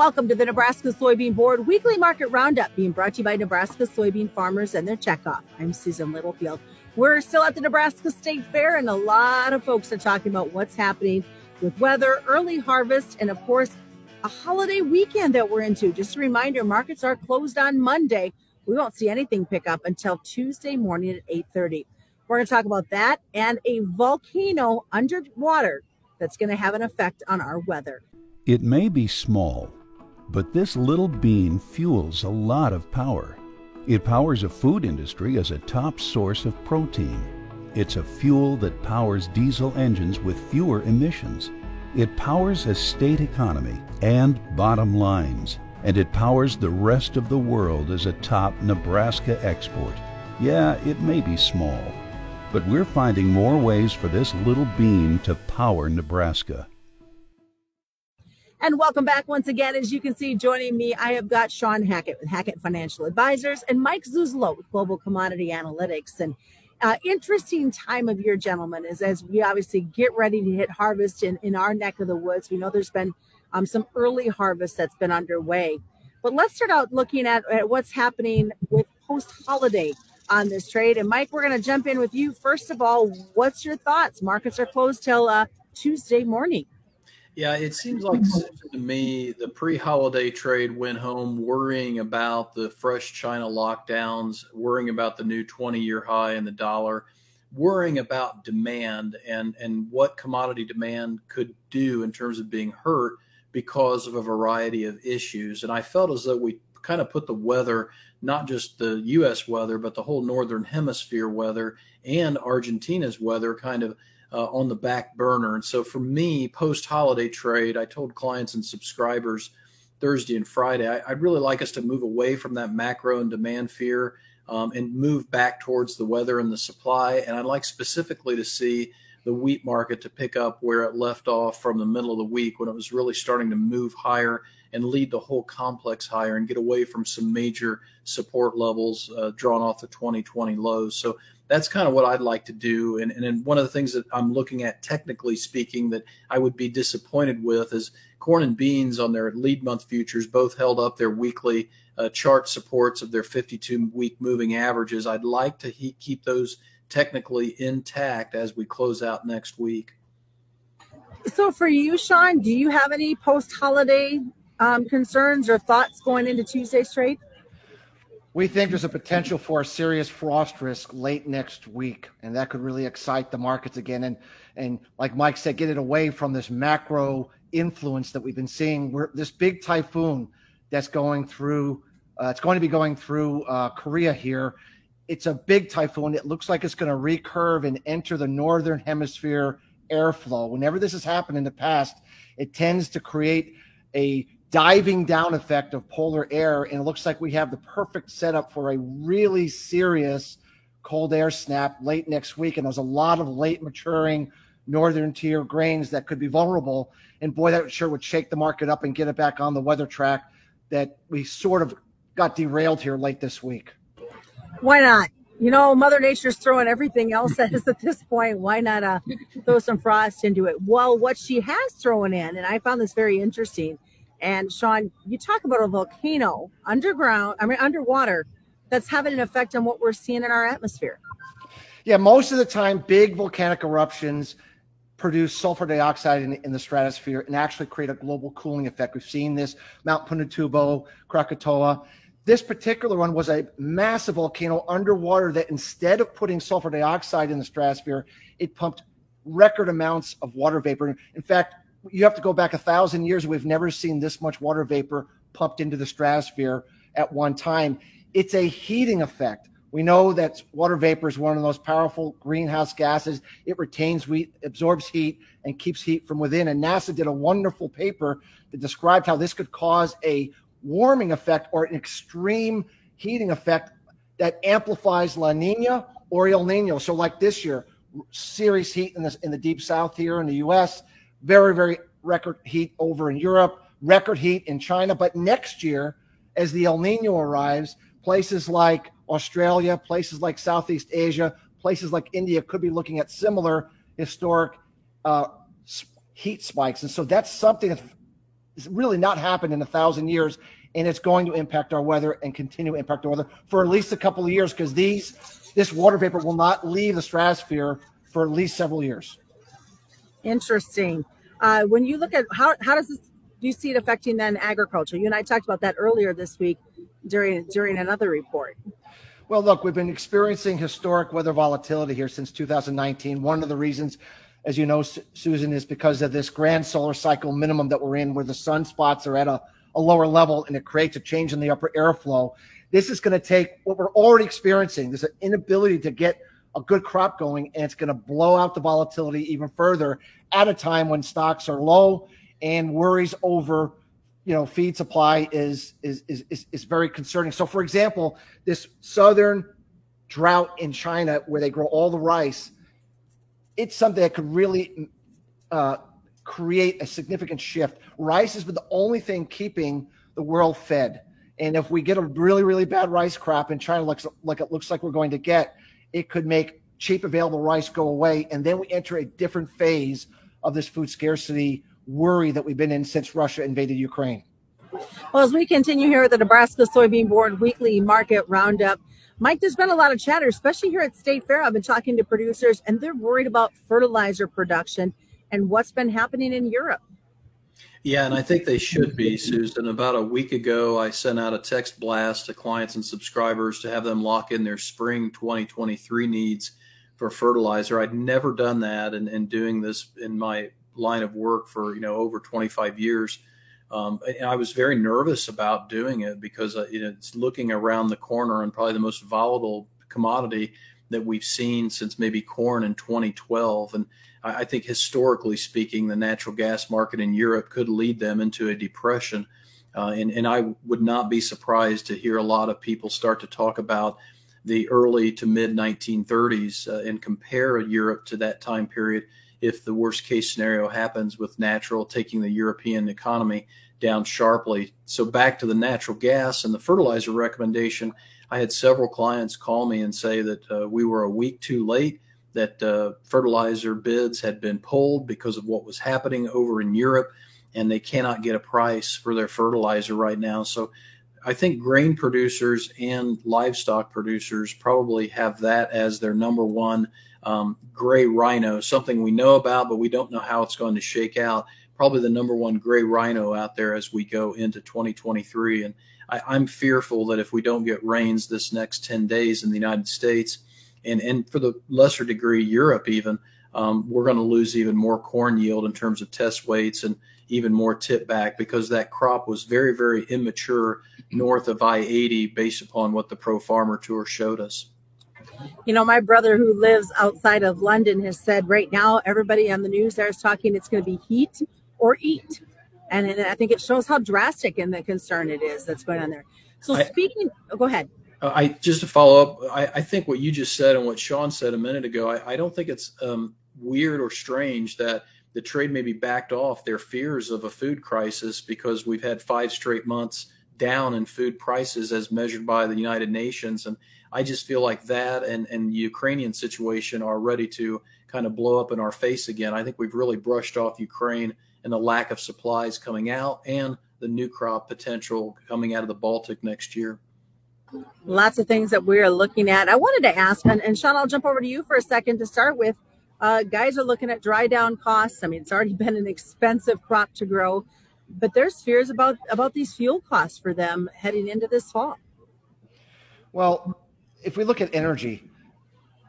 Welcome to the Nebraska Soybean Board Weekly Market Roundup, being brought to you by Nebraska soybean farmers and their checkoff. I'm Susan Littlefield. We're still at the Nebraska State Fair, and a lot of folks are talking about what's happening with weather, early harvest, and of course, a holiday weekend that we're into. Just a reminder, markets are closed on Monday. We won't see anything pick up until Tuesday morning at 8:30. We're going to talk about that and a volcano underwater that's going to have an effect on our weather. It may be small but this little bean fuels a lot of power. It powers a food industry as a top source of protein. It's a fuel that powers diesel engines with fewer emissions. It powers a state economy and bottom lines. And it powers the rest of the world as a top Nebraska export. Yeah, it may be small, but we're finding more ways for this little bean to power Nebraska. And welcome back once again. As you can see, joining me, I have got Sean Hackett with Hackett Financial Advisors and Mike Zuzolo with Global Commodity Analytics. And uh, interesting time of year, gentlemen, is as we obviously get ready to hit harvest in, in our neck of the woods. We know there's been um, some early harvest that's been underway. But let's start out looking at, at what's happening with post holiday on this trade. And Mike, we're going to jump in with you. First of all, what's your thoughts? Markets are closed till uh, Tuesday morning. Yeah, it seems like to me the pre-holiday trade went home worrying about the fresh China lockdowns, worrying about the new 20-year high in the dollar, worrying about demand and and what commodity demand could do in terms of being hurt because of a variety of issues. And I felt as though we kind of put the weather, not just the US weather, but the whole northern hemisphere weather and Argentina's weather kind of uh, on the back burner. And so for me, post holiday trade, I told clients and subscribers Thursday and Friday, I, would really like us to move away from that macro and demand fear um, and move back towards the weather and the supply. And I'd like specifically to see the wheat market to pick up where it left off from the middle of the week when it was really starting to move higher and lead the whole complex higher and get away from some major support levels uh, drawn off the 2020 lows. So that's kind of what I'd like to do. And, and one of the things that I'm looking at, technically speaking, that I would be disappointed with is corn and beans on their lead month futures both held up their weekly uh, chart supports of their 52 week moving averages. I'd like to he- keep those technically intact as we close out next week. So, for you, Sean, do you have any post holiday um, concerns or thoughts going into Tuesday's trade? We think there's a potential for a serious frost risk late next week, and that could really excite the markets again. And and like Mike said, get it away from this macro influence that we've been seeing. We're, this big typhoon that's going through, uh, it's going to be going through uh, Korea here. It's a big typhoon. It looks like it's going to recurve and enter the northern hemisphere airflow. Whenever this has happened in the past, it tends to create a diving down effect of polar air. And it looks like we have the perfect setup for a really serious cold air snap late next week. And there's a lot of late maturing northern tier grains that could be vulnerable. And boy, that sure would shake the market up and get it back on the weather track that we sort of got derailed here late this week. Why not? You know, Mother Nature's throwing everything else at us at this point. Why not uh, throw some frost into it? Well, what she has thrown in, and I found this very interesting, and Sean, you talk about a volcano underground, I mean, underwater, that's having an effect on what we're seeing in our atmosphere. Yeah, most of the time, big volcanic eruptions produce sulfur dioxide in, in, the stratosphere and actually create a global cooling effect. We've seen this Mount Pinatubo, Krakatoa. This particular one was a massive volcano underwater that instead of putting sulfur dioxide in the stratosphere, it pumped record amounts of water vapor. In fact, you have to go back a thousand years. We've never seen this much water vapor pumped into the stratosphere at one time. It's a heating effect. We know that water vapor is one of the most powerful greenhouse gases. It retains heat, absorbs heat, and keeps heat from within. And NASA did a wonderful paper that described how this could cause a warming effect or an extreme heating effect that amplifies La Nina or El Nino. So, like this year, serious heat in the, in the deep south here in the US, very, very record heat over in Europe, record heat in China. But next year, as the El Nino arrives, places like Australia, places like Southeast Asia, places like India could be looking at similar historic uh, heat spikes. And so that's something that's really not happened in a thousand years, and it's going to impact our weather and continue to impact our weather for at least a couple of years because these this water vapor will not leave the stratosphere for at least several years. Interesting. Uh, when you look at how how does this do you see it affecting then agriculture? You and I talked about that earlier this week during during another report. Well, look, we've been experiencing historic weather volatility here since 2019. One of the reasons, as you know, Susan, is because of this grand solar cycle minimum that we're in, where the sunspots are at a, a lower level and it creates a change in the upper airflow. This is going to take what we're already experiencing. There's an inability to get a good crop going, and it's going to blow out the volatility even further at a time when stocks are low and worries over you know feed supply is is is is, is very concerning. So, for example, this southern drought in China where they grow all the rice, it's something that could really uh, create a significant shift. Rice has been the only thing keeping the world fed. And if we get a really, really bad rice crop in China, looks like it looks like we're going to get, it could make cheap available rice go away. And then we enter a different phase of this food scarcity worry that we've been in since Russia invaded Ukraine. Well, as we continue here at the Nebraska Soybean Board Weekly Market Roundup, Mike, there's been a lot of chatter, especially here at State Fair. I've been talking to producers, and they're worried about fertilizer production and what's been happening in Europe. Yeah, and I think they should be, Susan. About a week ago, I sent out a text blast to clients and subscribers to have them lock in their spring 2023 needs for fertilizer. I'd never done that, and, and doing this in my line of work for you know over 25 years. Um, I was very nervous about doing it because uh, you know, it's looking around the corner and probably the most volatile commodity that we've seen since maybe corn in 2012. And I, think historically speaking, the natural gas market in Europe could lead them into a depression. Uh, and, and I would not be surprised to hear a lot of people start to talk about the early to mid 1930s uh, and compare Europe to that time period if the worst case scenario happens with natural taking the European economy down sharply. So back to the natural gas and the fertilizer recommendation, I had several clients call me and say that uh, we were a week too late, that uh, fertilizer bids had been pulled because of what was happening over in Europe, and they cannot get a price for their fertilizer right now. So I think grain producers and livestock producers probably have that as their number one um, gray rhino, something we know about, but we don't know how it's going to shake out. Probably the number one gray rhino out there as we go into 2023. And I, am fearful that if we don't get rains this next 10 days in the United States, and, and for the lesser degree, Europe even, um, we're going to lose even more corn yield in terms of test weights and even more tip back because that crop was very, very immature north of I 80 based upon what the Pro Farmer Tour showed us. You know, my brother who lives outside of London has said right now everybody on the news there is talking it's going to be heat or eat. And, I think it shows how drastic and the concern it is that's going on there. So I, speaking, oh, go ahead. Uh, I just to follow up, I, I, think what you just said and what Sean said a minute ago, I, I don't think it's um, weird or strange that the trade maybe backed off their fears of a food crisis because we've had five straight months down in food prices as measured by the United Nations. And I just feel like that and, and the Ukrainian situation are ready to kind of blow up in our face again. I think we've really brushed off Ukraine and the lack of supplies coming out and the new crop potential coming out of the Baltic next year. Lots of things that we're looking at. I wanted to ask, and, and Sean, I'll jump over to you for a second to start with. Uh, guys are looking at dry down costs. I mean, it's already been an expensive crop to grow, but there's fears about about these fuel costs for them heading into this fall. Well, if we look at energy,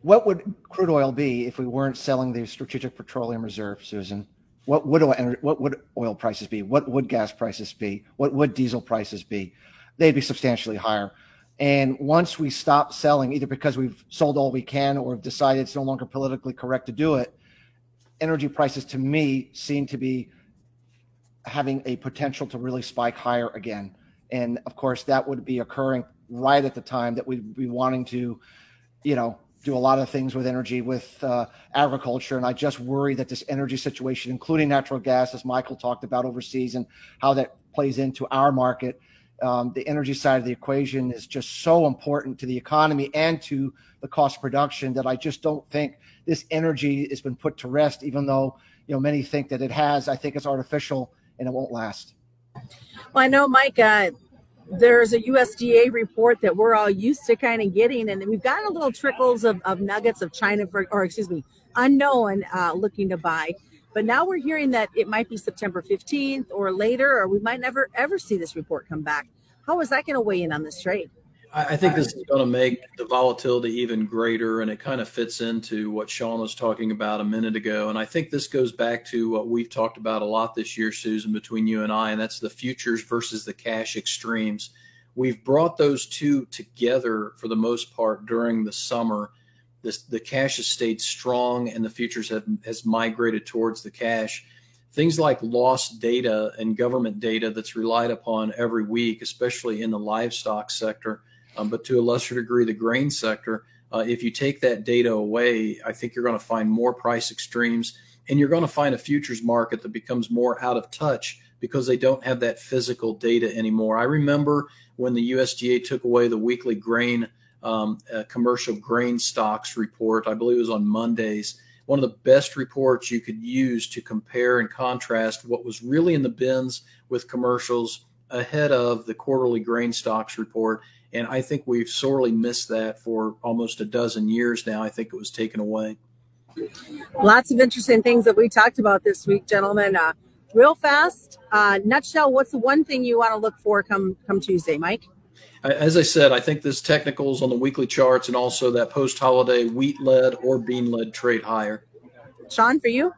what would crude oil be if we weren't selling the strategic petroleum reserve, Susan? What would oil, what would oil prices be? What would gas prices be? What would diesel prices be? They'd be substantially higher. And once we stop selling, either because we've sold all we can or have decided it's no longer politically correct to do it, energy prices to me seem to be having a potential to really spike higher again. And of course, that would be occurring right at the time that we'd be wanting to, you know, do a lot of things with energy, with uh, agriculture. And I just worry that this energy situation, including natural gas, as Michael talked about overseas, and how that plays into our market, um, the energy side of the equation is just so important to the economy and to the cost of production that I just don't think this energy has been put to rest, even though you know many think that it has. I think it's artificial and it won't last. Well, I know, Mike, uh, there's a USDA report that we're all used to kind of getting, and we've gotten a little trickles of, of nuggets of China, for, or excuse me, unknown uh, looking to buy. But now we're hearing that it might be September 15th or later, or we might never ever see this report come back. How is that going to weigh in on this trade? I think this is going to make the volatility even greater, and it kind of fits into what Sean was talking about a minute ago. And I think this goes back to what we've talked about a lot this year, Susan, between you and I, and that's the futures versus the cash extremes. We've brought those two together for the most part during the summer. This, the cash has stayed strong, and the futures have has migrated towards the cash things like lost data and government data that's relied upon every week, especially in the livestock sector, um, but to a lesser degree, the grain sector. Uh, if you take that data away, I think you're going to find more price extremes and you're going to find a futures market that becomes more out of touch because they don't have that physical data anymore. I remember when the USDA took away the weekly grain, um, uh, commercial grain stocks report, I believe it was on Mondays. One of the best reports you could use to compare and contrast what was really in the bins with commercials ahead of the quarterly grain stocks report and I think we've sorely missed that for almost a dozen years now. I think it was taken away. Lots of interesting things that we talked about this week, gentlemen. Uh, real fast, uh, nutshell, what's the one thing you want to look for come come Tuesday, Mike? As I said, I think this technicals on the weekly charts and also that post holiday wheat led or bean led trade higher. Sean, for you?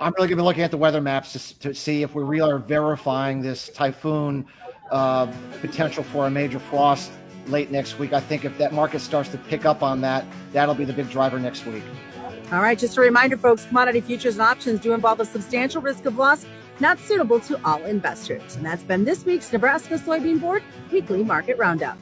I'm really going to be looking at the weather maps to, to see if we really are verifying this typhoon uh, potential for a major frost late next week. I think if that market starts to pick up on that, that'll be the big driver next week. All right, just a reminder, folks commodity futures and options do involve a substantial risk of loss, not suitable to all investors. And that's been this week's Nebraska Soybean Board Weekly Market Roundup.